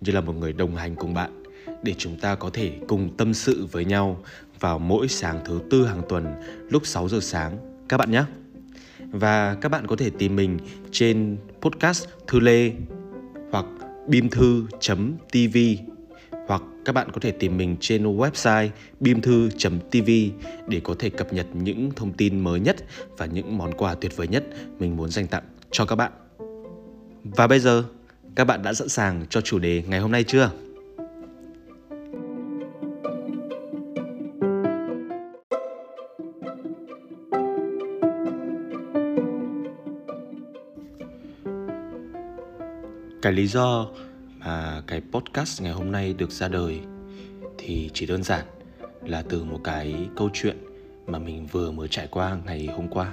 như là một người đồng hành cùng bạn để chúng ta có thể cùng tâm sự với nhau vào mỗi sáng thứ tư hàng tuần lúc 6 giờ sáng các bạn nhé. Và các bạn có thể tìm mình trên podcast Thư Lê hoặc bimthu.tv hoặc các bạn có thể tìm mình trên website bimthu.tv để có thể cập nhật những thông tin mới nhất và những món quà tuyệt vời nhất mình muốn dành tặng cho các bạn. Và bây giờ, các bạn đã sẵn sàng cho chủ đề ngày hôm nay chưa? cái lý do mà cái podcast ngày hôm nay được ra đời thì chỉ đơn giản là từ một cái câu chuyện mà mình vừa mới trải qua ngày hôm qua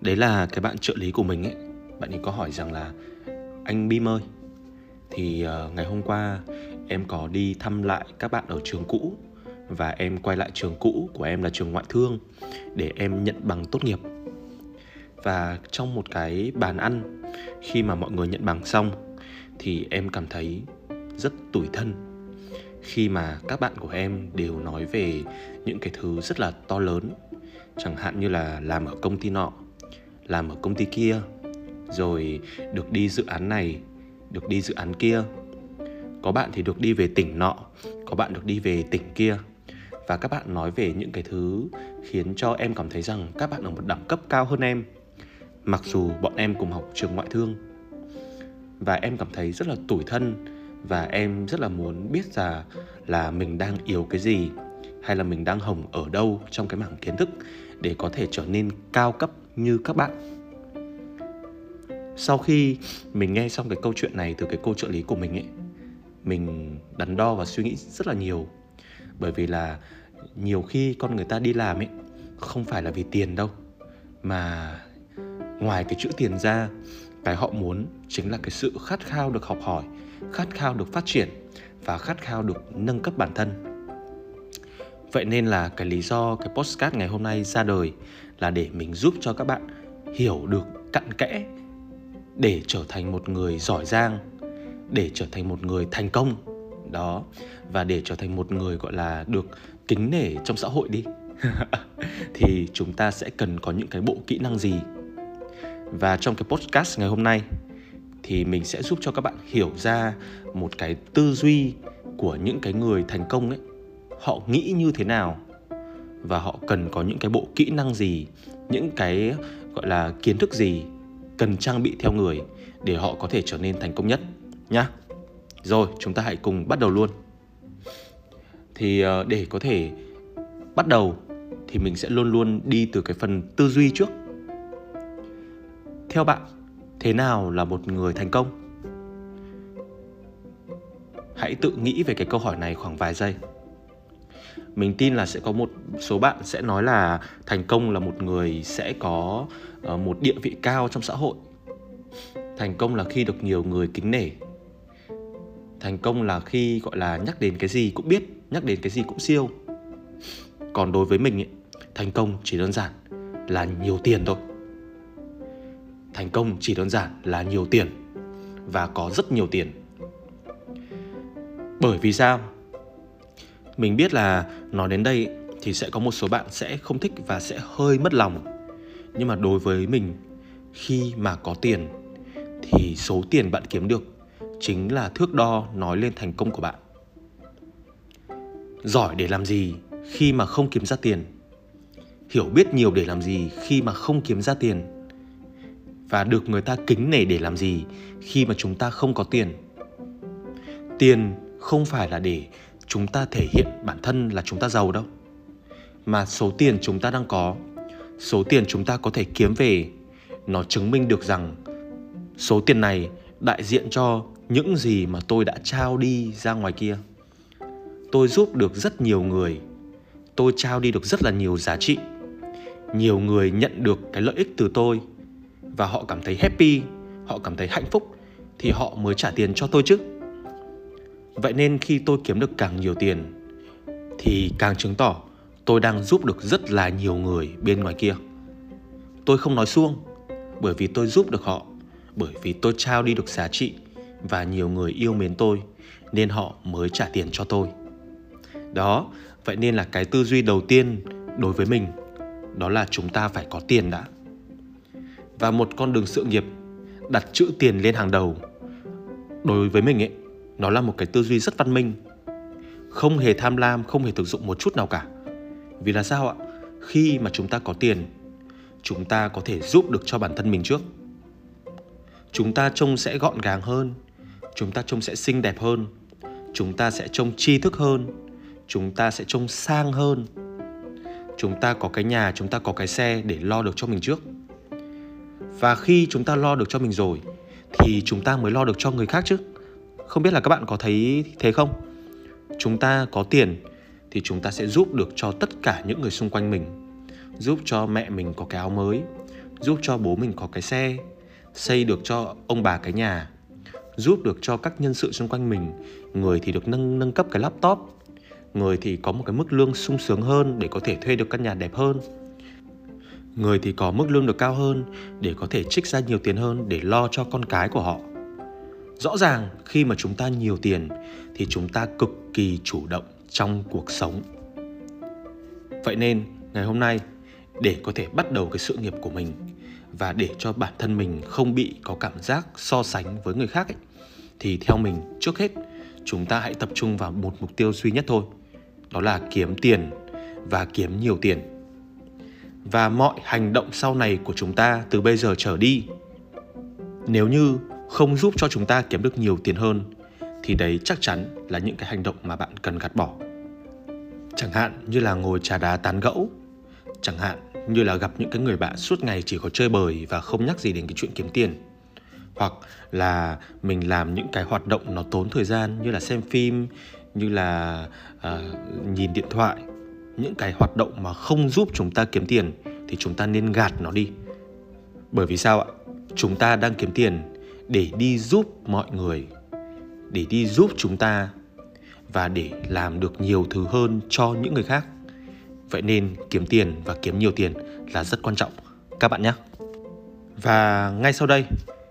đấy là cái bạn trợ lý của mình ấy bạn ấy có hỏi rằng là anh bim ơi. Thì uh, ngày hôm qua em có đi thăm lại các bạn ở trường cũ và em quay lại trường cũ của em là trường ngoại thương để em nhận bằng tốt nghiệp. Và trong một cái bàn ăn khi mà mọi người nhận bằng xong thì em cảm thấy rất tủi thân khi mà các bạn của em đều nói về những cái thứ rất là to lớn chẳng hạn như là làm ở công ty nọ làm ở công ty kia rồi được đi dự án này, được đi dự án kia. Có bạn thì được đi về tỉnh nọ, có bạn được đi về tỉnh kia. Và các bạn nói về những cái thứ khiến cho em cảm thấy rằng các bạn ở một đẳng cấp cao hơn em, mặc dù bọn em cùng học trường ngoại thương. Và em cảm thấy rất là tủi thân và em rất là muốn biết là là mình đang yếu cái gì, hay là mình đang hồng ở đâu trong cái mảng kiến thức để có thể trở nên cao cấp như các bạn sau khi mình nghe xong cái câu chuyện này từ cái cô trợ lý của mình ấy, mình đắn đo và suy nghĩ rất là nhiều. Bởi vì là nhiều khi con người ta đi làm ấy, không phải là vì tiền đâu, mà ngoài cái chữ tiền ra, cái họ muốn chính là cái sự khát khao được học hỏi, khát khao được phát triển và khát khao được nâng cấp bản thân. Vậy nên là cái lý do cái postcard ngày hôm nay ra đời là để mình giúp cho các bạn hiểu được cặn kẽ để trở thành một người giỏi giang, để trở thành một người thành công. Đó, và để trở thành một người, gọi là, được kính nể trong xã hội đi. Thì chúng ta sẽ cần có những cái bộ kỹ năng gì? Và trong cái podcast ngày hôm nay, thì mình sẽ giúp cho các bạn hiểu ra một cái tư duy của những cái người thành công ấy. Họ nghĩ như thế nào? Và họ cần có những cái bộ kỹ năng gì? Những cái, gọi là, kiến thức gì? Cần trang bị theo người để họ có thể trở nên thành công nhất, nhá. Rồi, chúng ta hãy cùng bắt đầu luôn. Thì ờ, để có thể bắt đầu thì mình sẽ luôn luôn đi từ cái phần tư duy trước. Theo bạn, thế nào là một người thành công? Hãy tự nghĩ về cái câu hỏi này khoảng vài giây. Mình tin là sẽ có một số bạn sẽ nói là thành công là một người sẽ có một địa vị cao trong xã hội. Thành công là khi được nhiều người kính nể. Thành công là khi gọi là nhắc đến cái gì cũng biết nhắc đến cái gì cũng siêu. Còn đối với mình ấy, thành công chỉ đơn giản là nhiều tiền thôi. Thành công chỉ đơn giản là nhiều tiền và có rất nhiều tiền. Bởi vì sao? Mình biết là nói đến đây thì sẽ có một số bạn sẽ không thích và sẽ hơi mất lòng nhưng mà đối với mình, khi mà có tiền, thì số tiền bạn kiếm được chính là thước đo nói lên thành công của bạn. Giỏi để làm gì khi mà không kiếm ra tiền? Hiểu biết nhiều để làm gì khi mà không kiếm ra tiền? Và được người ta kính nể để làm gì khi mà chúng ta không có tiền? Tiền không phải là để chúng ta thể hiện bản thân là chúng ta giàu đâu, mà số tiền chúng ta đang có số tiền chúng ta có thể kiếm về, nó chứng minh được rằng số tiền này đại diện cho những gì mà tôi đã trao đi ra ngoài kia. Tôi giúp được rất nhiều người. Tôi trao đi được rất là nhiều giá trị. Nhiều người nhận được cái lợi ích từ tôi và họ cảm thấy happy, họ cảm thấy hạnh phúc thì họ mới trả tiền cho tôi chứ. Vậy nên khi tôi kiếm được càng nhiều tiền thì càng chứng tỏ tôi đang giúp được rất là nhiều người bên ngoài kia. Tôi không nói suông bởi vì tôi giúp được họ, bởi vì tôi trao đi được giá trị và nhiều người yêu mến tôi, nên họ mới trả tiền cho tôi. Đó, vậy nên là cái tư duy đầu tiên đối với mình, đó là chúng ta phải có tiền đã. Và một con đường sự nghiệp đặt chữ tiền lên hàng đầu đối với mình ấy, nó là một cái tư duy rất văn minh, không hề tham lam, không hề thực dụng một chút nào cả vì là sao ạ? Khi mà chúng ta có tiền, chúng ta có thể giúp được cho bản thân mình trước. Chúng ta trông sẽ gọn gàng hơn, chúng ta trông sẽ xinh đẹp hơn, chúng ta sẽ trông tri thức hơn, chúng ta sẽ trông sang hơn. Chúng ta có cái nhà, chúng ta có cái xe để lo được cho mình trước. Và khi chúng ta lo được cho mình rồi, thì chúng ta mới lo được cho người khác chứ. Không biết là các bạn có thấy thế không? Chúng ta có tiền thì chúng ta sẽ giúp được cho tất cả những người xung quanh mình. Giúp cho mẹ mình có cái áo mới. Giúp cho bố mình có cái xe. Xây được cho ông bà cái nhà. Giúp được cho các nhân sự xung quanh mình. Người thì được nâng nâng cấp cái laptop. Người thì có một cái mức lương sung sướng hơn để có thể thuê được căn nhà đẹp hơn. Người thì có mức lương được cao hơn để có thể trích ra nhiều tiền hơn để lo cho con cái của họ. Rõ ràng khi mà chúng ta nhiều tiền thì chúng ta cực kỳ chủ động trong cuộc sống. Vậy nên ngày hôm nay để có thể bắt đầu cái sự nghiệp của mình và để cho bản thân mình không bị có cảm giác so sánh với người khác ấy, thì theo mình trước hết chúng ta hãy tập trung vào một mục tiêu duy nhất thôi đó là kiếm tiền và kiếm nhiều tiền. Và mọi hành động sau này của chúng ta từ bây giờ trở đi nếu như không giúp cho chúng ta kiếm được nhiều tiền hơn thì đấy chắc chắn là những cái hành động mà bạn cần gạt bỏ. Chẳng hạn như là ngồi trà đá tán gẫu chẳng hạn như là gặp những cái người bạn suốt ngày chỉ có chơi bời và không nhắc gì đến cái chuyện kiếm tiền. Hoặc là mình làm những cái hoạt động nó tốn thời gian như là xem phim như là uh, nhìn điện thoại. Những cái hoạt động mà không giúp chúng ta kiếm tiền thì chúng ta nên gạt nó đi. Bởi vì sao ạ? Chúng ta đang kiếm tiền để đi giúp mọi người để đi giúp chúng ta và để làm được nhiều thứ hơn cho những người khác. Vậy nên kiếm tiền và kiếm nhiều tiền là rất quan trọng. Các bạn nhé. Và ngay sau đây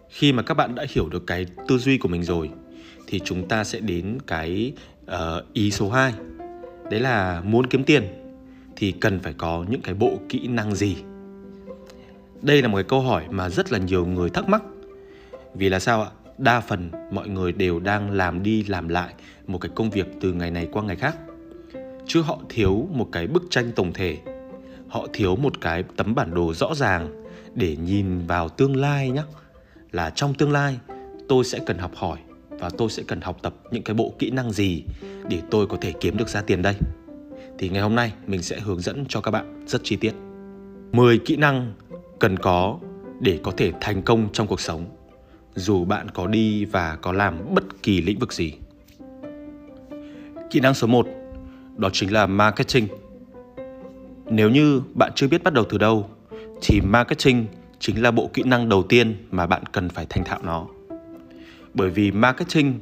khi mà các bạn đã hiểu được cái tư duy của mình rồi thì chúng ta sẽ đến cái uh, ý số 2 đấy là muốn kiếm tiền thì cần phải có những cái bộ kỹ năng gì? Đây là một cái câu hỏi mà rất là nhiều người thắc mắc. Vì là sao ạ? Đa phần mọi người đều đang làm đi làm lại một cái công việc từ ngày này qua ngày khác. Chứ họ thiếu một cái bức tranh tổng thể. Họ thiếu một cái tấm bản đồ rõ ràng để nhìn vào tương lai nhé là trong tương lai, tôi sẽ cần học hỏi và tôi sẽ cần học tập những cái bộ kỹ năng gì để tôi có thể kiếm được ra tiền đây. Thì ngày hôm nay mình sẽ hướng dẫn cho các bạn rất chi tiết. 10 kỹ năng cần có để có thể thành công trong cuộc sống dù bạn có đi và có làm bất kỳ lĩnh vực gì. Kỹ năng số 1 đó chính là marketing. Nếu như bạn chưa biết bắt đầu từ đâu, thì marketing chính là bộ kỹ năng đầu tiên mà bạn cần phải thành thạo nó. Bởi vì marketing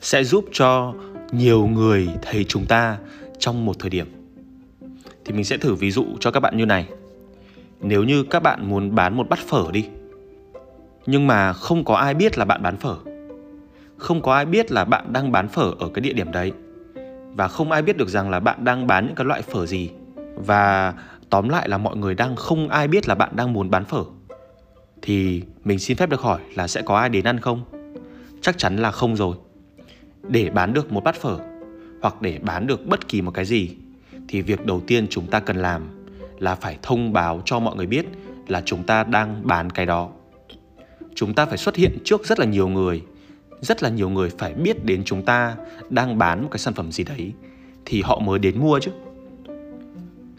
sẽ giúp cho nhiều người thấy chúng ta trong một thời điểm. Thì mình sẽ thử ví dụ cho các bạn như này. Nếu như các bạn muốn bán một bát phở đi nhưng mà không có ai biết là bạn bán phở. Không có ai biết là bạn đang bán phở ở cái địa điểm đấy. Và không ai biết được rằng là bạn đang bán những cái loại phở gì. Và tóm lại là mọi người đang không ai biết là bạn đang muốn bán phở. Thì mình xin phép được hỏi là sẽ có ai đến ăn không? Chắc chắn là không rồi. Để bán được một bát phở, hoặc để bán được bất kỳ một cái gì, thì việc đầu tiên chúng ta cần làm là phải thông báo cho mọi người biết là chúng ta đang bán cái đó chúng ta phải xuất hiện trước rất là nhiều người. Rất là nhiều người phải biết đến chúng ta đang bán một cái sản phẩm gì đấy, thì họ mới đến mua chứ.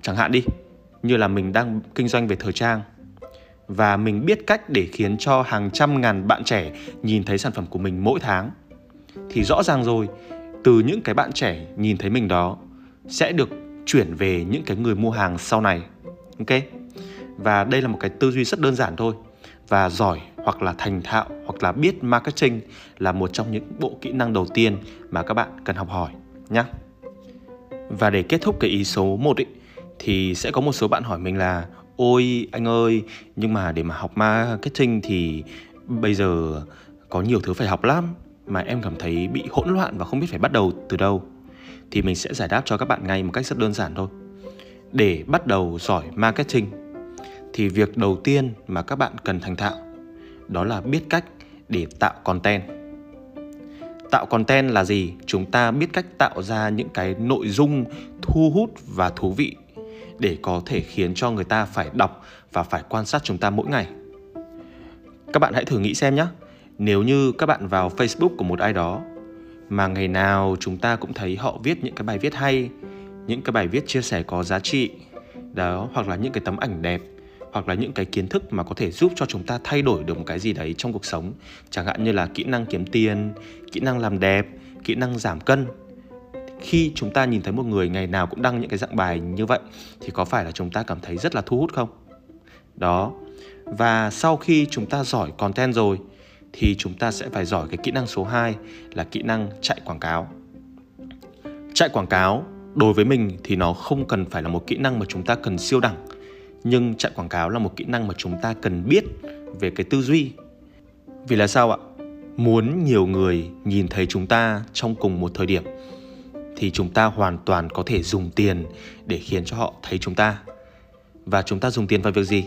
Chẳng hạn đi, như là mình đang kinh doanh về thời trang, và mình biết cách để khiến cho hàng trăm ngàn bạn trẻ nhìn thấy sản phẩm của mình mỗi tháng, thì rõ ràng rồi, từ những cái bạn trẻ nhìn thấy mình đó sẽ được chuyển về những cái người mua hàng sau này. Ok? Và đây là một cái tư duy rất đơn giản thôi, và giỏi hoặc là thành thạo, hoặc là biết marketing là một trong những bộ kỹ năng đầu tiên mà các bạn cần học hỏi nhé. Và để kết thúc cái ý số 1 ấy, thì sẽ có một số bạn hỏi mình là, ôi anh ơi, nhưng mà để mà học marketing thì bây giờ có nhiều thứ phải học lắm mà em cảm thấy bị hỗn loạn và không biết phải bắt đầu từ đâu thì mình sẽ giải đáp cho các bạn ngay một cách rất đơn giản thôi để bắt đầu giỏi marketing, thì việc đầu tiên mà các bạn cần thành thạo đó là biết cách để tạo content. Tạo content là gì? Chúng ta biết cách tạo ra những cái nội dung thu hút và thú vị để có thể khiến cho người ta phải đọc và phải quan sát chúng ta mỗi ngày. Các bạn hãy thử nghĩ xem nhé nếu như các bạn vào facebook của một ai đó mà ngày nào chúng ta cũng thấy họ viết những cái bài viết hay, những cái bài viết chia sẻ có giá trị, đó, hoặc là những cái tấm ảnh đẹp hoặc là những cái kiến thức mà có thể giúp cho chúng ta thay đổi được một cái gì đấy trong cuộc sống. Chẳng hạn như là kỹ năng kiếm tiền, kỹ năng làm đẹp, kỹ năng giảm cân. Khi chúng ta nhìn thấy một người ngày nào cũng đăng những cái dạng bài như vậy, thì có phải là chúng ta cảm thấy rất là thu hút không? Đó. Và sau khi chúng ta giỏi content rồi, thì chúng ta sẽ phải giỏi cái kỹ năng số 2 là kỹ năng chạy quảng cáo. Chạy quảng cáo, đối với mình thì nó không cần phải là một kỹ năng mà chúng ta cần siêu đẳng nhưng chạy quảng cáo là một kỹ năng mà chúng ta cần biết về cái tư duy. Vì là sao ạ? Muốn nhiều người nhìn thấy chúng ta trong cùng một thời điểm, thì chúng ta hoàn toàn có thể dùng tiền để khiến cho họ thấy chúng ta. Và chúng ta dùng tiền vào việc gì?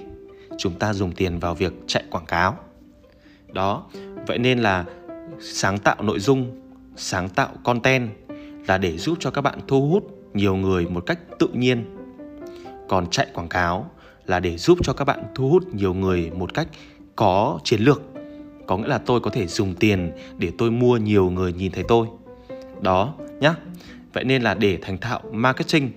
Chúng ta dùng tiền vào việc chạy quảng cáo. Đó, vậy nên là sáng tạo nội dung, sáng tạo content là để giúp cho các bạn thu hút nhiều người một cách tự nhiên. Còn chạy quảng cáo là để giúp cho các bạn thu hút nhiều người một cách có chiến lược. Có nghĩa là tôi có thể dùng tiền để tôi mua nhiều người nhìn thấy tôi. Đó nhá. Vậy nên là để thành thạo marketing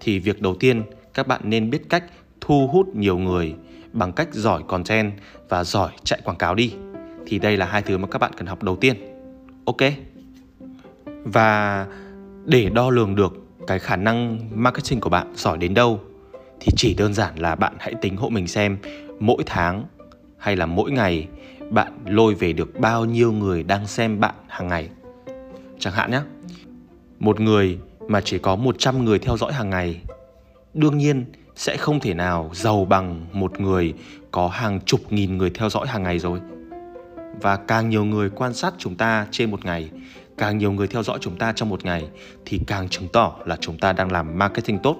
thì việc đầu tiên các bạn nên biết cách thu hút nhiều người bằng cách giỏi content và giỏi chạy quảng cáo đi. Thì đây là hai thứ mà các bạn cần học đầu tiên. Ok? Và để đo lường được cái khả năng marketing của bạn giỏi đến đâu thì chỉ đơn giản là bạn hãy tính hộ mình xem mỗi tháng hay là mỗi ngày bạn lôi về được bao nhiêu người đang xem bạn hàng ngày. Chẳng hạn nhé, một người mà chỉ có 100 người theo dõi hàng ngày, đương nhiên sẽ không thể nào giàu bằng một người có hàng chục nghìn người theo dõi hàng ngày rồi. Và càng nhiều người quan sát chúng ta trên một ngày, càng nhiều người theo dõi chúng ta trong một ngày thì càng chứng tỏ là chúng ta đang làm marketing tốt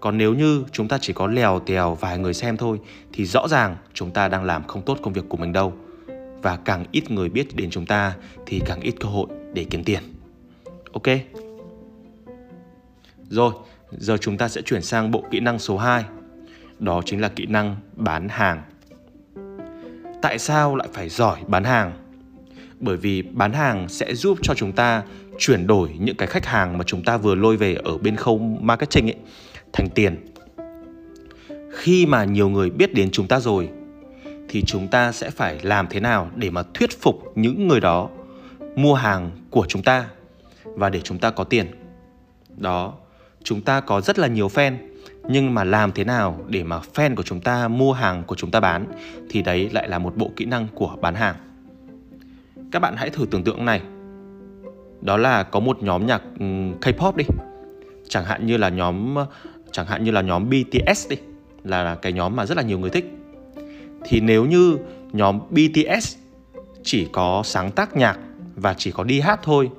còn nếu như chúng ta chỉ có lèo tèo vài người xem thôi thì rõ ràng chúng ta đang làm không tốt công việc của mình đâu. Và càng ít người biết đến chúng ta thì càng ít cơ hội để kiếm tiền. Ok. Rồi, giờ chúng ta sẽ chuyển sang bộ kỹ năng số 2. Đó chính là kỹ năng bán hàng. Tại sao lại phải giỏi bán hàng? Bởi vì bán hàng sẽ giúp cho chúng ta chuyển đổi những cái khách hàng mà chúng ta vừa lôi về ở bên khâu marketing ấy thành tiền. Khi mà nhiều người biết đến chúng ta rồi, thì chúng ta sẽ phải làm thế nào để mà thuyết phục những người đó mua hàng của chúng ta và để chúng ta có tiền? Đó, chúng ta có rất là nhiều fan, nhưng mà làm thế nào để mà fan của chúng ta mua hàng của chúng ta bán thì đấy lại là một bộ kỹ năng của bán hàng. Các bạn hãy thử tưởng tượng này. Đó là có một nhóm nhạc ừ, K-pop đi. Chẳng hạn như là nhóm chẳng hạn như là nhóm BTS đi, là cái nhóm mà rất là nhiều người thích. Thì nếu như nhóm BTS chỉ có sáng tác nhạc và chỉ có đi hát thôi,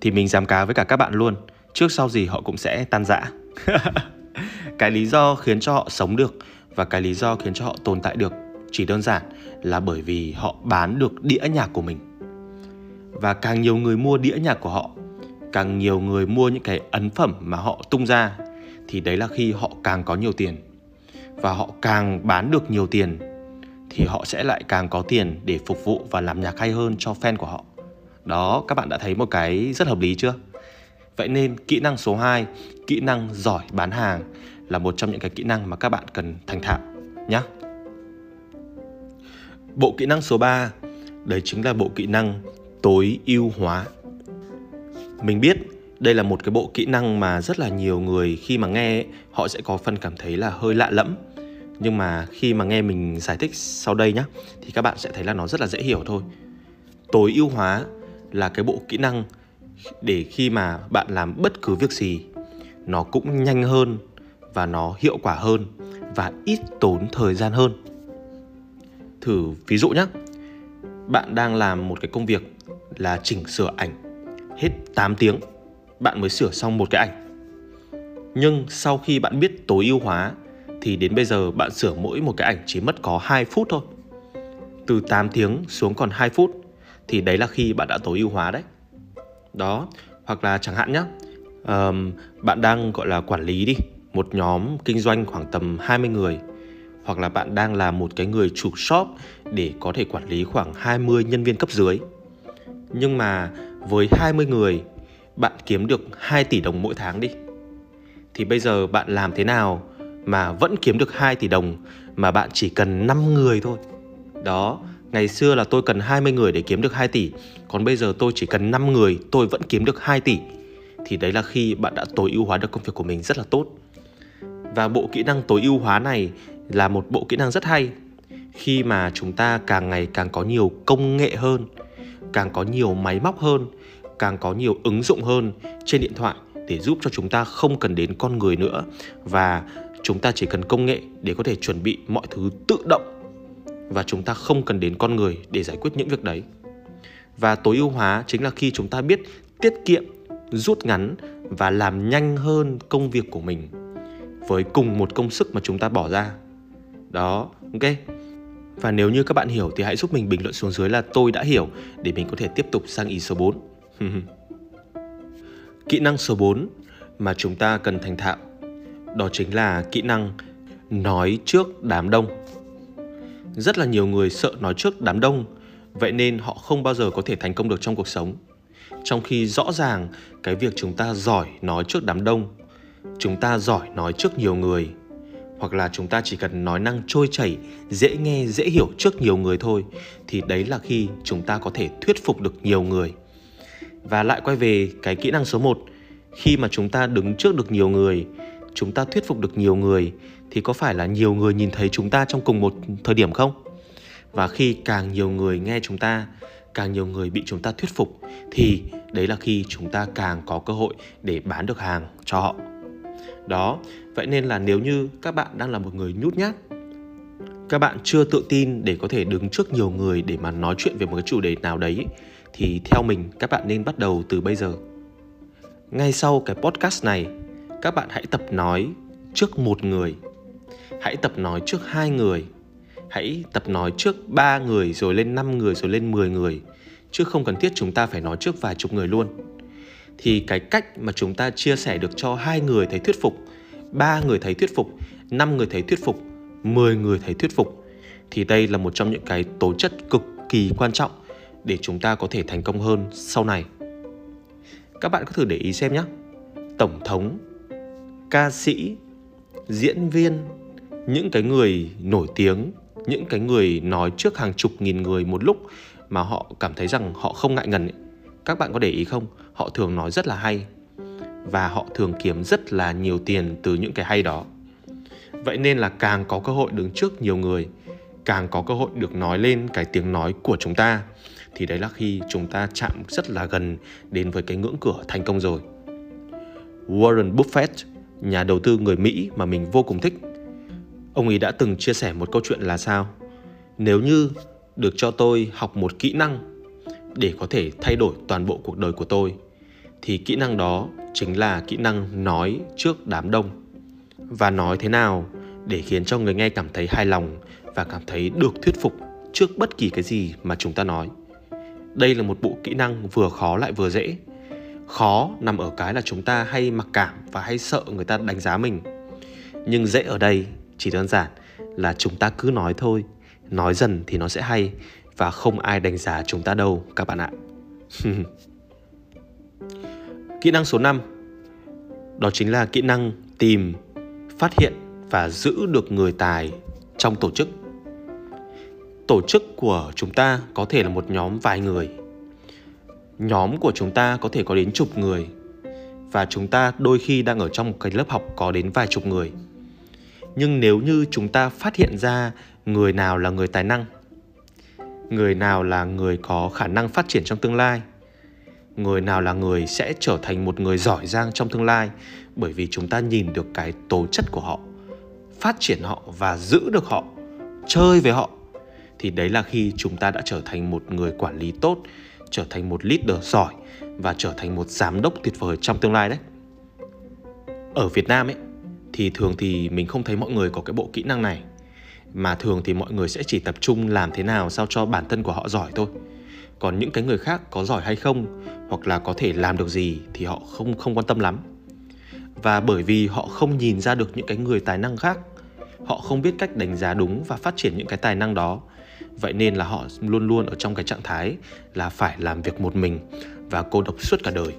thì mình dám cá với cả các bạn luôn. Trước sau gì họ cũng sẽ tan rã. Cái lý do khiến cho họ sống được và cái lý do khiến cho họ tồn tại được chỉ đơn giản là bởi vì họ bán được đĩa nhạc của mình. Và càng nhiều người mua đĩa nhạc của họ, càng nhiều người mua những cái ấn phẩm mà họ tung ra thì đấy là khi họ càng có nhiều tiền và họ càng bán được nhiều tiền thì họ sẽ lại càng có tiền để phục vụ và làm nhạc hay hơn cho fan của họ. Đó, các bạn đã thấy một cái rất hợp lý chưa? Vậy nên kỹ năng số 2, kỹ năng giỏi bán hàng là một trong những cái kỹ năng mà các bạn cần thành thạo nhé. Bộ kỹ năng số 3, đấy chính là bộ kỹ năng tối ưu hóa mình biết đây là một cái bộ kỹ năng mà rất là nhiều người khi mà nghe họ sẽ có phần cảm thấy là hơi lạ lẫm. Nhưng mà khi mà nghe mình giải thích sau đây nhá, thì các bạn sẽ thấy là nó rất là dễ hiểu thôi. Tối ưu hóa là cái bộ kỹ năng để khi mà bạn làm bất cứ việc gì, nó cũng nhanh hơn và nó hiệu quả hơn và ít tốn thời gian hơn. Thử ví dụ nhé bạn đang làm một cái công việc là chỉnh sửa ảnh hết 8 tiếng bạn mới sửa xong một cái ảnh. Nhưng sau khi bạn biết tối ưu hóa thì đến bây giờ bạn sửa mỗi một cái ảnh chỉ mất có 2 phút thôi. Từ 8 tiếng xuống còn 2 phút thì đấy là khi bạn đã tối ưu hóa đấy. Đó hoặc là chẳng hạn nhá um, bạn đang gọi là quản lý đi một nhóm kinh doanh khoảng tầm 20 người hoặc là bạn đang là một cái người chủ shop để có thể quản lý khoảng 20 nhân viên cấp dưới. Nhưng mà với 20 người bạn kiếm được 2 tỷ đồng mỗi tháng đi. Thì bây giờ bạn làm thế nào mà vẫn kiếm được 2 tỷ đồng mà bạn chỉ cần 5 người thôi. Đó, ngày xưa là tôi cần 20 người để kiếm được 2 tỷ, còn bây giờ tôi chỉ cần 5 người tôi vẫn kiếm được 2 tỷ. Thì đấy là khi bạn đã tối ưu hóa được công việc của mình rất là tốt. Và bộ kỹ năng tối ưu hóa này là một bộ kỹ năng rất hay khi mà chúng ta càng ngày càng có nhiều công nghệ hơn, càng có nhiều máy móc hơn, càng có nhiều ứng dụng hơn trên điện thoại để giúp cho chúng ta không cần đến con người nữa và chúng ta chỉ cần công nghệ để có thể chuẩn bị mọi thứ tự động và chúng ta không cần đến con người để giải quyết những việc đấy. Và tối ưu hóa chính là khi chúng ta biết tiết kiệm, rút ngắn và làm nhanh hơn công việc của mình với cùng một công sức mà chúng ta bỏ ra. Đó, ok. Và nếu như các bạn hiểu thì hãy giúp mình bình luận xuống dưới là tôi đã hiểu để mình có thể tiếp tục sang ý số 4 kỹ năng số 4 mà chúng ta cần thành thạo đó chính là kỹ năng nói trước đám đông. Rất là nhiều người sợ nói trước đám đông, vậy nên họ không bao giờ có thể thành công được trong cuộc sống. Trong khi rõ ràng cái việc chúng ta giỏi nói trước đám đông, chúng ta giỏi nói trước nhiều người hoặc là chúng ta chỉ cần nói năng trôi chảy, dễ nghe, dễ hiểu trước nhiều người thôi thì đấy là khi chúng ta có thể thuyết phục được nhiều người. Và lại quay về cái kỹ năng số 1, khi mà chúng ta đứng trước được nhiều người, chúng ta thuyết phục được nhiều người thì có phải là nhiều người nhìn thấy chúng ta trong cùng một thời điểm không? Và khi càng nhiều người nghe chúng ta, càng nhiều người bị chúng ta thuyết phục thì đấy là khi chúng ta càng có cơ hội để bán được hàng cho họ. Đó, vậy nên là nếu như các bạn đang là một người nhút nhát các bạn chưa tự tin để có thể đứng trước nhiều người để mà nói chuyện về một cái chủ đề nào đấy thì theo mình, các bạn nên bắt đầu từ bây giờ. Ngay sau cái podcast này, các bạn hãy tập nói trước một người. Hãy tập nói trước hai người. Hãy tập nói trước ba người, rồi lên năm người, rồi lên 10 người, chứ không cần thiết chúng ta phải nói trước vài chục người luôn. Thì cái cách mà chúng ta chia sẻ được cho hai người thấy thuyết phục, ba người thấy thuyết phục, năm người thấy thuyết phục 10 người thấy thuyết phục, thì đây là một trong những cái tố chất cực kỳ quan trọng để chúng ta có thể thành công hơn sau này. Các bạn có thử để ý xem nhé. Tổng thống, ca sĩ, diễn viên, những cái người nổi tiếng, những cái người nói trước hàng chục nghìn người một lúc mà họ cảm thấy rằng họ không ngại ngần ấy. các bạn có để ý không? Họ thường nói rất là hay và họ thường kiếm rất là nhiều tiền từ những cái hay đó. Vậy nên là càng có cơ hội đứng trước nhiều người, càng có cơ hội được nói lên cái tiếng nói của chúng ta thì đấy là khi chúng ta chạm rất là gần đến với cái ngưỡng cửa thành công rồi. Warren Buffett, nhà đầu tư người Mỹ mà mình vô cùng thích, ông ấy đã từng chia sẻ một câu chuyện là sao? Nếu như được cho tôi học một kỹ năng để có thể thay đổi toàn bộ cuộc đời của tôi, thì kỹ năng đó chính là kỹ năng nói trước đám đông. Và nói thế nào để khiến cho người nghe cảm thấy hài lòng và cảm thấy được thuyết phục trước bất kỳ cái gì mà chúng ta nói? Đây là một bộ kỹ năng vừa khó lại vừa dễ. Khó nằm ở cái là chúng ta hay mặc cảm và hay sợ người ta đánh giá mình. Nhưng dễ ở đây chỉ đơn giản là chúng ta cứ nói thôi. Nói dần thì nó sẽ hay và không ai đánh giá chúng ta đâu các bạn ạ. Kỹ năng số 5 đó chính là kỹ năng tìm, phát hiện và giữ được người tài trong tổ chức. Tổ chức của chúng ta có thể là một nhóm vài người. nhóm của chúng ta có thể có đến chục người và chúng ta đôi khi đang ở trong một cái lớp học có đến vài chục người nhưng nếu như chúng ta phát hiện ra người nào là người tài năng, người nào là người có khả năng phát triển trong tương lai, người nào là người sẽ trở thành một người giỏi giang trong tương lai bởi vì chúng ta nhìn được cái tố chất của họ, phát triển họ và giữ được họ, chơi với họ thì đấy là khi chúng ta đã trở thành một người quản lý tốt, trở thành một leader giỏi và trở thành một giám đốc tuyệt vời trong tương lai đấy. Ở Việt Nam ấy, thì thường thì mình không thấy mọi người có cái bộ kỹ năng này, mà thường thì mọi người sẽ chỉ tập trung làm thế nào sao cho bản thân của họ giỏi thôi. Còn những cái người khác có giỏi hay không, hoặc là có thể làm được gì thì họ không không quan tâm lắm. Và bởi vì họ không nhìn ra được những cái người tài năng khác, họ không biết cách đánh giá đúng và phát triển những cái tài năng đó vậy nên là họ luôn luôn ở trong cái trạng thái là phải làm việc một mình và cô độc suốt cả đời.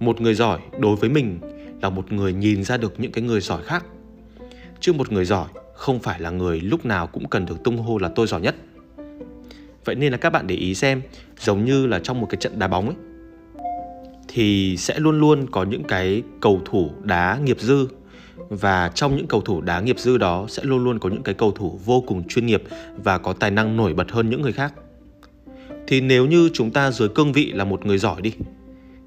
Một người giỏi đối với mình là một người nhìn ra được những cái người giỏi khác. Chứ một người giỏi không phải là người lúc nào cũng cần được tung hô là tôi giỏi nhất. Vậy nên là các bạn để ý xem, giống như là trong một cái trận đá bóng ấy, thì sẽ luôn luôn có những cái cầu thủ đá nghiệp dư và trong những cầu thủ đá nghiệp dư đó sẽ luôn luôn có những cái cầu thủ vô cùng chuyên nghiệp và có tài năng nổi bật hơn những người khác. Thì nếu như chúng ta dưới cương vị là một người giỏi đi,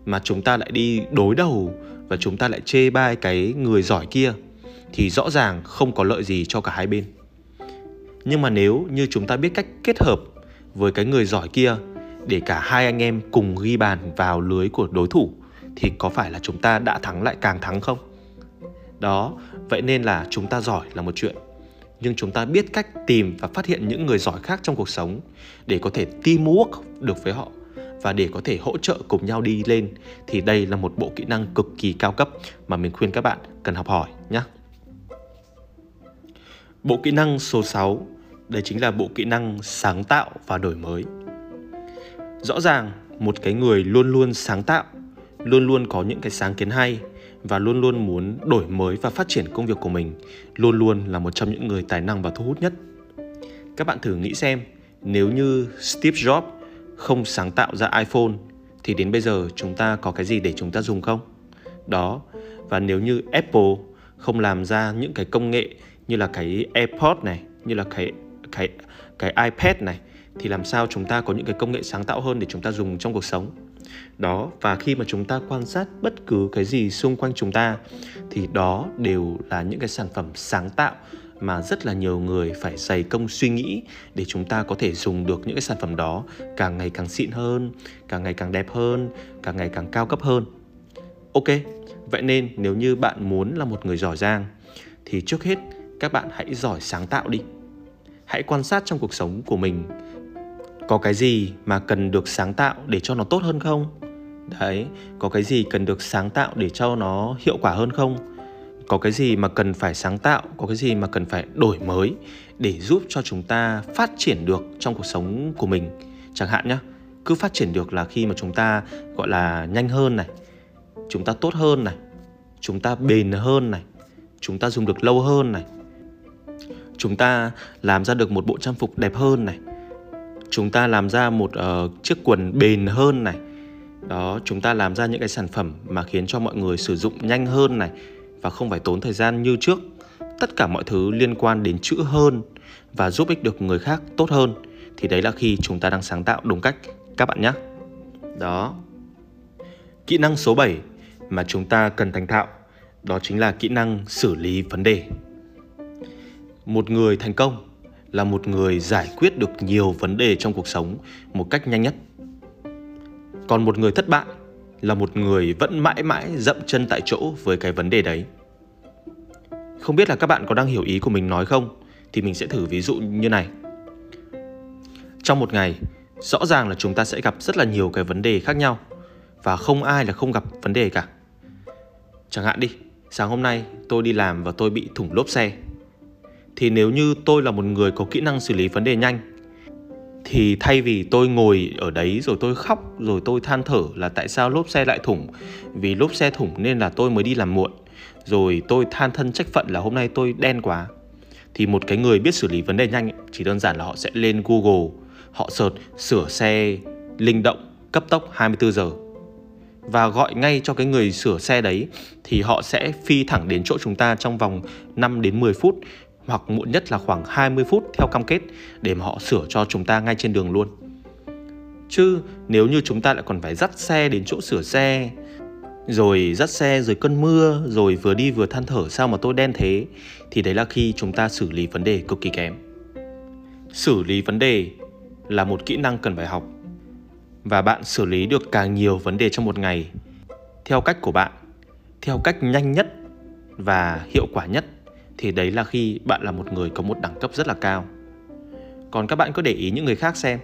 mà chúng ta lại đi đối đầu và chúng ta lại chê bai cái người giỏi kia, thì rõ ràng không có lợi gì cho cả hai bên. Nhưng mà nếu như chúng ta biết cách kết hợp với cái người giỏi kia để cả hai anh em cùng ghi bàn vào lưới của đối thủ, thì có phải là chúng ta đã thắng lại càng thắng không? Đó vậy nên là chúng ta giỏi là một chuyện nhưng chúng ta biết cách tìm và phát hiện những người giỏi khác trong cuộc sống để có thể teamwork được với họ và để có thể hỗ trợ cùng nhau đi lên thì đây là một bộ kỹ năng cực kỳ cao cấp mà mình khuyên các bạn cần học hỏi nhé. Bộ kỹ năng số 6 đây chính là bộ kỹ năng sáng tạo và đổi mới. Rõ ràng một cái người luôn luôn sáng tạo, luôn luôn có những cái sáng kiến hay và luôn luôn muốn đổi mới và phát triển công việc của mình luôn luôn là một trong những người tài năng và thu hút nhất. Các bạn thử nghĩ xem, nếu như Steve Jobs không sáng tạo ra iPhone thì đến bây giờ chúng ta có cái gì để chúng ta dùng không? Đó, và nếu như Apple không làm ra những cái công nghệ như là cái AirPod này, như là cái cái cái iPad này thì làm sao chúng ta có những cái công nghệ sáng tạo hơn để chúng ta dùng trong cuộc sống đó và khi mà chúng ta quan sát bất cứ cái gì xung quanh chúng ta thì đó đều là những cái sản phẩm sáng tạo mà rất là nhiều người phải dày công suy nghĩ để chúng ta có thể dùng được những cái sản phẩm đó càng ngày càng xịn hơn, càng ngày càng đẹp hơn, càng ngày càng cao cấp hơn. Ok, vậy nên nếu như bạn muốn là một người giỏi giang thì trước hết các bạn hãy giỏi sáng tạo đi. Hãy quan sát trong cuộc sống của mình có cái gì mà cần được sáng tạo để cho nó tốt hơn không? Đấy, có cái gì cần được sáng tạo để cho nó hiệu quả hơn không? Có cái gì mà cần phải sáng tạo, có cái gì mà cần phải đổi mới để giúp cho chúng ta phát triển được trong cuộc sống của mình? Chẳng hạn nhé cứ phát triển được là khi mà chúng ta, gọi là, nhanh hơn này, chúng ta tốt hơn này, chúng ta bền hơn này, chúng ta dùng được lâu hơn này, chúng ta làm ra được một bộ trang phục đẹp hơn này chúng ta làm ra một uh, chiếc quần bền hơn này. Đó chúng ta làm ra những cái sản phẩm mà khiến cho mọi người sử dụng nhanh hơn này và không phải tốn thời gian như trước. Tất cả mọi thứ liên quan đến chữ hơn và giúp ích được người khác tốt hơn. Thì đấy là khi chúng ta đang sáng tạo đúng cách các bạn nhé. Đó. Kỹ năng số 7 mà chúng ta cần thành thạo đó chính là kỹ năng xử lý vấn đề. Một người thành công là một người giải quyết được nhiều vấn đề trong cuộc sống một cách nhanh nhất. Còn một người thất bại là một người vẫn mãi mãi dậm chân tại chỗ với cái vấn đề đấy. Không biết là các bạn có đang hiểu ý của mình nói không? Thì mình sẽ thử ví dụ như này. Trong một ngày, rõ ràng là chúng ta sẽ gặp rất là nhiều cái vấn đề khác nhau và không ai là không gặp vấn đề cả. Chẳng hạn đi, sáng hôm nay tôi đi làm và tôi bị thủng lốp xe thì nếu như tôi là một người có kỹ năng xử lý vấn đề nhanh, thì thay vì tôi ngồi ở đấy rồi tôi khóc rồi tôi than thở là tại sao lốp xe lại thủng, vì lốp xe thủng nên là tôi mới đi làm muộn, rồi tôi than thân trách phận là hôm nay tôi đen quá, thì một cái người biết xử lý vấn đề nhanh chỉ đơn giản là họ sẽ lên Google, họ search, sửa xe linh động, cấp tốc 24 giờ, và gọi ngay cho cái người sửa xe đấy thì họ sẽ phi thẳng đến chỗ chúng ta trong vòng 5 đến 10 phút hoặc muộn nhất là khoảng 20 phút theo cam kết để mà họ sửa cho chúng ta ngay trên đường luôn. Chứ nếu như chúng ta lại còn phải dắt xe đến chỗ sửa xe rồi dắt xe rồi cơn mưa rồi vừa đi vừa than thở sao mà tôi đen thế thì đấy là khi chúng ta xử lý vấn đề cực kỳ kém. Xử lý vấn đề là một kỹ năng cần phải học và bạn xử lý được càng nhiều vấn đề trong một ngày theo cách của bạn, theo cách nhanh nhất và hiệu quả nhất thì đấy là khi bạn là một người có một đẳng cấp rất là cao. Còn các bạn có để ý những người khác xem.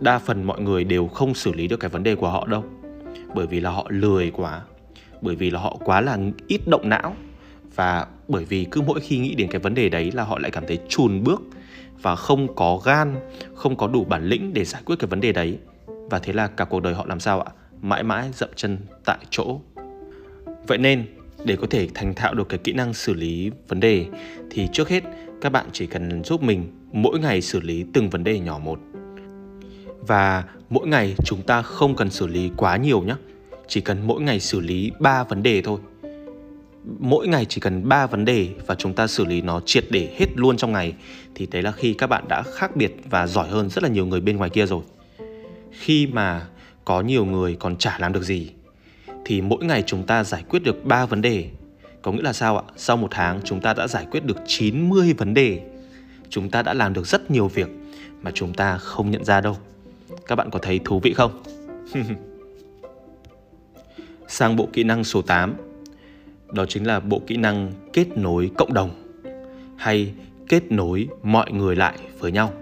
Đa phần mọi người đều không xử lý được cái vấn đề của họ đâu. Bởi vì là họ lười quá, bởi vì là họ quá là ít động não và bởi vì cứ mỗi khi nghĩ đến cái vấn đề đấy là họ lại cảm thấy chùn bước và không có gan, không có đủ bản lĩnh để giải quyết cái vấn đề đấy. Và thế là cả cuộc đời họ làm sao ạ? Mãi mãi dậm chân tại chỗ. Vậy nên để có thể thành thạo được cái kỹ năng xử lý vấn đề, thì trước hết, các bạn chỉ cần giúp mình mỗi ngày xử lý từng vấn đề nhỏ một. Và mỗi ngày chúng ta không cần xử lý quá nhiều nhé. Chỉ cần mỗi ngày xử lý 3 vấn đề thôi. Mỗi ngày chỉ cần 3 vấn đề và chúng ta xử lý nó triệt để hết luôn trong ngày, thì đấy là khi các bạn đã khác biệt và giỏi hơn rất là nhiều người bên ngoài kia rồi. Khi mà có nhiều người còn chả làm được gì thì mỗi ngày chúng ta giải quyết được 3 vấn đề. Có nghĩa là sao ạ? Sau một tháng, chúng ta đã giải quyết được 90 vấn đề. Chúng ta đã làm được rất nhiều việc mà chúng ta không nhận ra đâu. Các bạn có thấy thú vị không? Sang bộ kỹ năng số 8. Đó chính là bộ kỹ năng kết nối cộng đồng hay kết nối mọi người lại với nhau.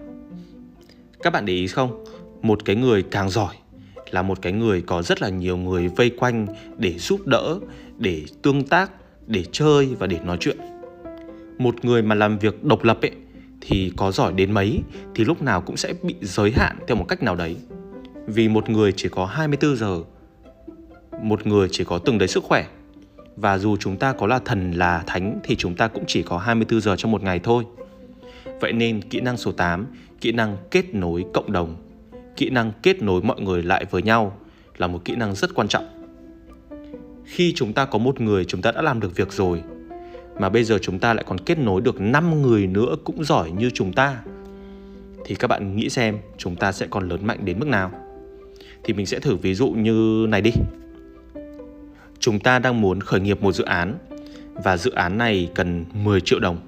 Các bạn để ý không? Một cái người càng giỏi là một cái người có rất là nhiều người vây quanh để giúp đỡ, để tương tác, để chơi và để nói chuyện. Một người mà làm việc độc lập ấy thì có giỏi đến mấy thì lúc nào cũng sẽ bị giới hạn theo một cách nào đấy. Vì một người chỉ có 24 giờ, một người chỉ có từng đấy sức khỏe. Và dù chúng ta có là thần là thánh thì chúng ta cũng chỉ có 24 giờ trong một ngày thôi. Vậy nên kỹ năng số 8, kỹ năng kết nối cộng đồng kỹ năng kết nối mọi người lại với nhau là một kỹ năng rất quan trọng. Khi chúng ta có một người chúng ta đã làm được việc rồi, mà bây giờ chúng ta lại còn kết nối được 5 người nữa cũng giỏi như chúng ta, thì các bạn nghĩ xem chúng ta sẽ còn lớn mạnh đến mức nào? Thì mình sẽ thử ví dụ như này đi. Chúng ta đang muốn khởi nghiệp một dự án, và dự án này cần 10 triệu đồng.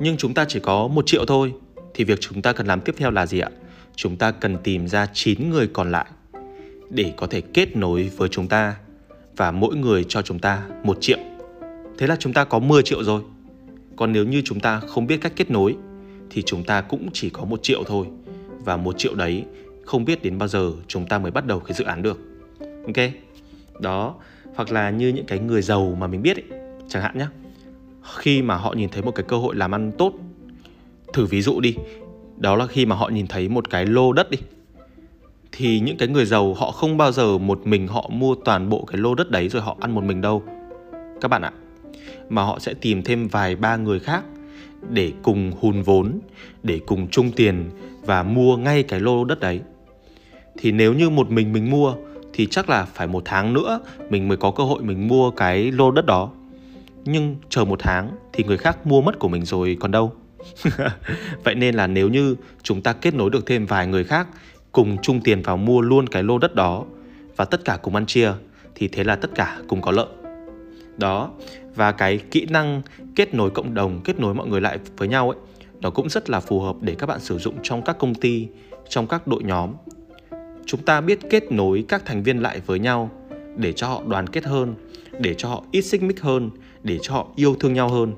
Nhưng chúng ta chỉ có một triệu thôi, thì việc chúng ta cần làm tiếp theo là gì ạ? Chúng ta cần tìm ra 9 người còn lại để có thể kết nối với chúng ta và mỗi người cho chúng ta một triệu. Thế là chúng ta có 10 triệu rồi. Còn nếu như chúng ta không biết cách kết nối thì chúng ta cũng chỉ có một triệu thôi. Và một triệu đấy không biết đến bao giờ chúng ta mới bắt đầu cái dự án được. Ok? Đó, hoặc là như những cái người giàu mà mình biết ấy, chẳng hạn nhé. Khi mà họ nhìn thấy một cái cơ hội làm ăn tốt Thử ví dụ đi đó là khi mà họ nhìn thấy một cái lô đất đi. Thì những cái người giàu, họ không bao giờ một mình họ mua toàn bộ cái lô đất đấy rồi họ ăn một mình đâu. Các bạn ạ, mà họ sẽ tìm thêm vài ba người khác để cùng hùn vốn, để cùng chung tiền và mua ngay cái lô đất đấy. Thì nếu như một mình mình mua, thì chắc là phải một tháng nữa mình mới có cơ hội mình mua cái lô đất đó. Nhưng chờ một tháng thì người khác mua mất của mình rồi còn đâu. Vậy nên là nếu như chúng ta kết nối được thêm vài người khác cùng chung tiền vào mua luôn cái lô đất đó và tất cả cùng ăn chia thì thế là tất cả cùng có lợi. Đó, và cái kỹ năng kết nối cộng đồng, kết nối mọi người lại với nhau ấy, nó cũng rất là phù hợp để các bạn sử dụng trong các công ty, trong các đội nhóm. Chúng ta biết kết nối các thành viên lại với nhau để cho họ đoàn kết hơn, để cho họ ít xích mích hơn, để cho họ yêu thương nhau hơn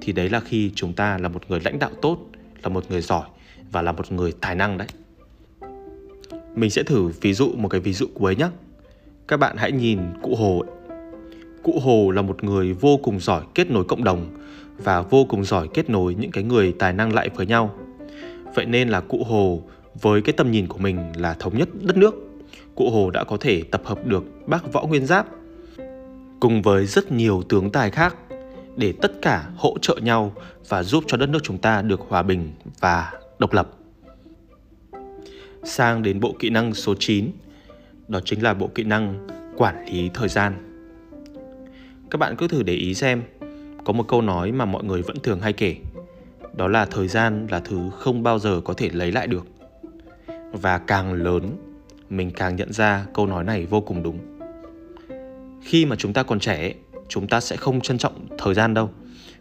thì đấy là khi chúng ta là một người lãnh đạo tốt, là một người giỏi và là một người tài năng đấy. Mình sẽ thử ví dụ một cái ví dụ cuối nhé các bạn hãy nhìn cụ hồ ấy. cụ hồ là một người vô cùng giỏi kết nối cộng đồng và vô cùng giỏi kết nối những cái người tài năng lại với nhau. Vậy nên là cụ hồ với cái tầm nhìn của mình là thống nhất đất nước. Cụ hồ đã có thể tập hợp được bác võ nguyên giáp cùng với rất nhiều tướng tài khác để tất cả hỗ trợ nhau và giúp cho đất nước chúng ta được hòa bình và độc lập. sang đến bộ kỹ năng số 9. Đó chính là bộ kỹ năng quản lý thời gian. Các bạn cứ thử để ý xem, có một câu nói mà mọi người vẫn thường hay kể. Đó là thời gian là thứ không bao giờ có thể lấy lại được. Và càng lớn, mình càng nhận ra câu nói này vô cùng đúng. Khi mà chúng ta còn trẻ, chúng ta sẽ không trân trọng thời gian đâu.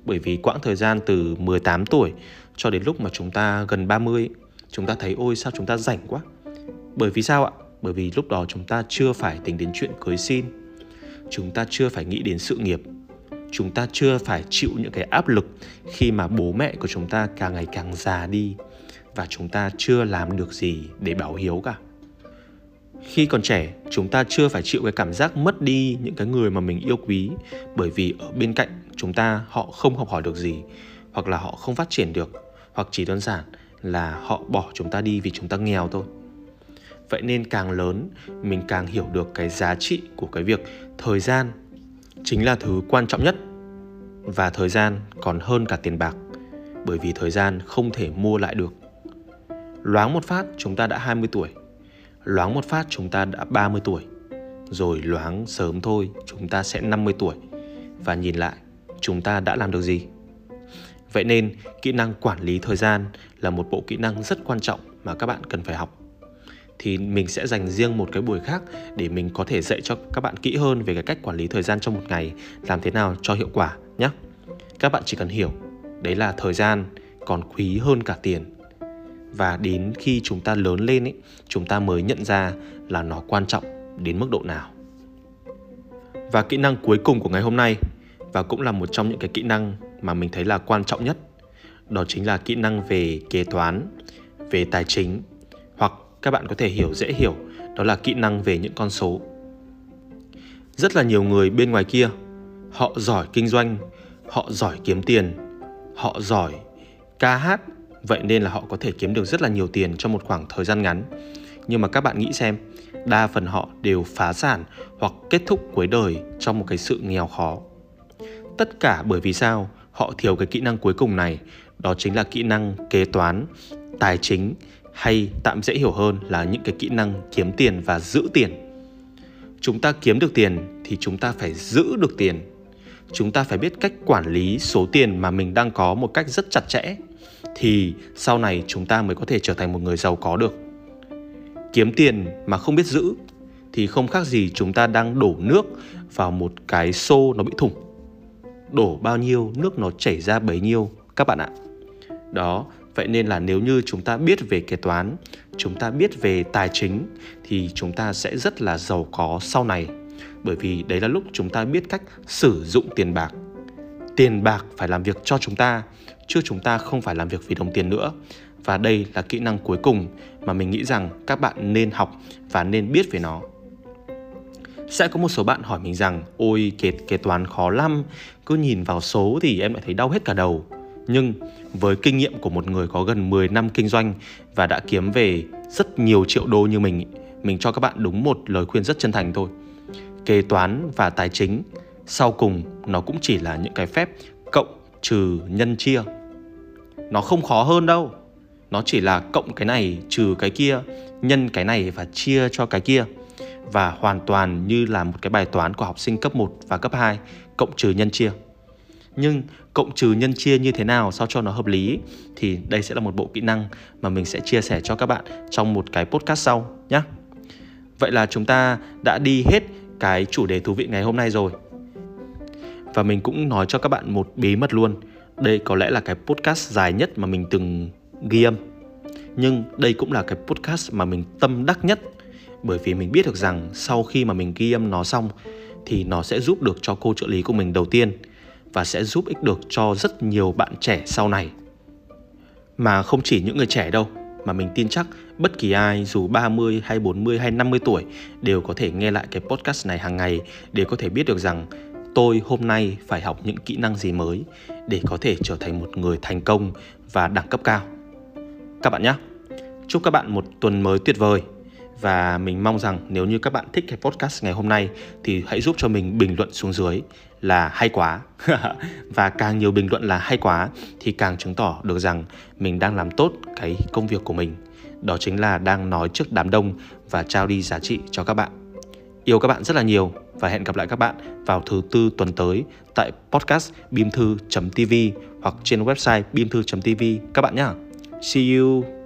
Bởi vì quãng thời gian từ 18 tuổi cho đến lúc mà chúng ta gần 30 chúng ta thấy, ôi, sao chúng ta rảnh quá. Bởi vì sao ạ? Bởi vì lúc đó chúng ta chưa phải tính đến chuyện cưới xin. Chúng ta chưa phải nghĩ đến sự nghiệp. Chúng ta chưa phải chịu những cái áp lực khi mà bố mẹ của chúng ta càng ngày càng già đi và chúng ta chưa làm được gì để báo hiếu cả. Khi còn trẻ, chúng ta chưa phải chịu cái cảm giác mất đi những cái người mà mình yêu quý bởi vì ở bên cạnh chúng ta họ không học hỏi được gì hoặc là họ không phát triển được hoặc chỉ đơn giản là họ bỏ chúng ta đi vì chúng ta nghèo thôi. Vậy nên càng lớn mình càng hiểu được cái giá trị của cái việc thời gian chính là thứ quan trọng nhất và thời gian còn hơn cả tiền bạc bởi vì thời gian không thể mua lại được. Loáng một phát chúng ta đã 20 tuổi loáng một phát chúng ta đã 30 tuổi. Rồi loáng sớm thôi, chúng ta sẽ 50 tuổi. Và nhìn lại, chúng ta đã làm được gì? Vậy nên, kỹ năng quản lý thời gian là một bộ kỹ năng rất quan trọng mà các bạn cần phải học. Thì mình sẽ dành riêng một cái buổi khác để mình có thể dạy cho các bạn kỹ hơn về cái cách quản lý thời gian trong một ngày, làm thế nào cho hiệu quả nhé. Các bạn chỉ cần hiểu, đấy là thời gian, còn quý hơn cả tiền và đến khi chúng ta lớn lên ấy, chúng ta mới nhận ra là nó quan trọng đến mức độ nào. Và kỹ năng cuối cùng của ngày hôm nay, và cũng là một trong những cái kỹ năng mà mình thấy là quan trọng nhất, đó chính là kỹ năng về kế toán, về tài chính, hoặc các bạn có thể hiểu, dễ hiểu, đó là kỹ năng về những con số. Rất là nhiều người bên ngoài kia, họ giỏi kinh doanh, họ giỏi kiếm tiền, họ giỏi ca hát vậy nên là họ có thể kiếm được rất là nhiều tiền trong một khoảng thời gian ngắn. Nhưng mà các bạn nghĩ xem, đa phần họ đều phá sản hoặc kết thúc cuối đời trong một cái sự nghèo khó. Tất cả bởi vì sao? Họ thiếu cái kỹ năng cuối cùng này, đó chính là kỹ năng kế toán, tài chính hay tạm dễ hiểu hơn là những cái kỹ năng kiếm tiền và giữ tiền. Chúng ta kiếm được tiền thì chúng ta phải giữ được tiền. Chúng ta phải biết cách quản lý số tiền mà mình đang có một cách rất chặt chẽ thì sau này chúng ta mới có thể trở thành một người giàu có được. Kiếm tiền mà không biết giữ thì không khác gì chúng ta đang đổ nước vào một cái xô nó bị thủng. Đổ bao nhiêu, nước nó chảy ra bấy nhiêu, các bạn ạ. Đó, vậy nên là nếu như chúng ta biết về kế toán, chúng ta biết về tài chính thì chúng ta sẽ rất là giàu có sau này. Bởi vì đấy là lúc chúng ta biết cách sử dụng tiền bạc. Tiền bạc phải làm việc cho chúng ta chứ chúng ta không phải làm việc vì đồng tiền nữa. Và đây là kỹ năng cuối cùng mà mình nghĩ rằng các bạn nên học và nên biết về nó. Sẽ có một số bạn hỏi mình rằng ôi kế, kế toán khó lắm cứ nhìn vào số thì em lại thấy đau hết cả đầu. Nhưng với kinh nghiệm của một người có gần 10 năm kinh doanh và đã kiếm về rất nhiều triệu đô như mình mình cho các bạn đúng một lời khuyên rất chân thành thôi. Kế toán và tài chính sau cùng nó cũng chỉ là những cái phép cộng trừ nhân chia nó không khó hơn đâu nó chỉ là cộng cái này trừ cái kia, nhân cái này và chia cho cái kia và hoàn toàn như là một cái bài toán của học sinh cấp 1 và cấp 2 cộng trừ nhân chia. Nhưng cộng trừ nhân chia như thế nào, sao cho nó hợp lý, thì đây sẽ là một bộ kỹ năng mà mình sẽ chia sẻ cho các bạn trong một cái podcast sau nhé. Vậy là chúng ta đã đi hết cái chủ đề thú vị ngày hôm nay rồi. Và mình cũng nói cho các bạn một bí mật luôn. Đây có lẽ là cái podcast dài nhất mà mình từng ghi âm. Nhưng đây cũng là cái podcast mà mình tâm đắc nhất bởi vì mình biết được rằng sau khi mà mình ghi âm nó xong thì nó sẽ giúp được cho cô trợ lý của mình đầu tiên và sẽ giúp ích được cho rất nhiều bạn trẻ sau này. Mà không chỉ những người trẻ đâu, mà mình tin chắc bất kỳ ai dù 30 hay 40 hay 50 tuổi đều có thể nghe lại cái podcast này hàng ngày để có thể biết được rằng tôi hôm nay phải học những kỹ năng gì mới để có thể trở thành một người thành công và đẳng cấp cao. Các bạn nhé. Chúc các bạn một tuần mới tuyệt vời và mình mong rằng nếu như các bạn thích cái podcast ngày hôm nay thì hãy giúp cho mình bình luận xuống dưới là hay quá và càng nhiều bình luận là hay quá thì càng chứng tỏ được rằng mình đang làm tốt cái công việc của mình đó chính là đang nói trước đám đông và trao đi giá trị cho các bạn. Yêu các bạn rất là nhiều và hẹn gặp lại các bạn vào thứ tư tuần tới tại podcast bimthu.tv hoặc trên website bimthu.tv các bạn nhé. See you!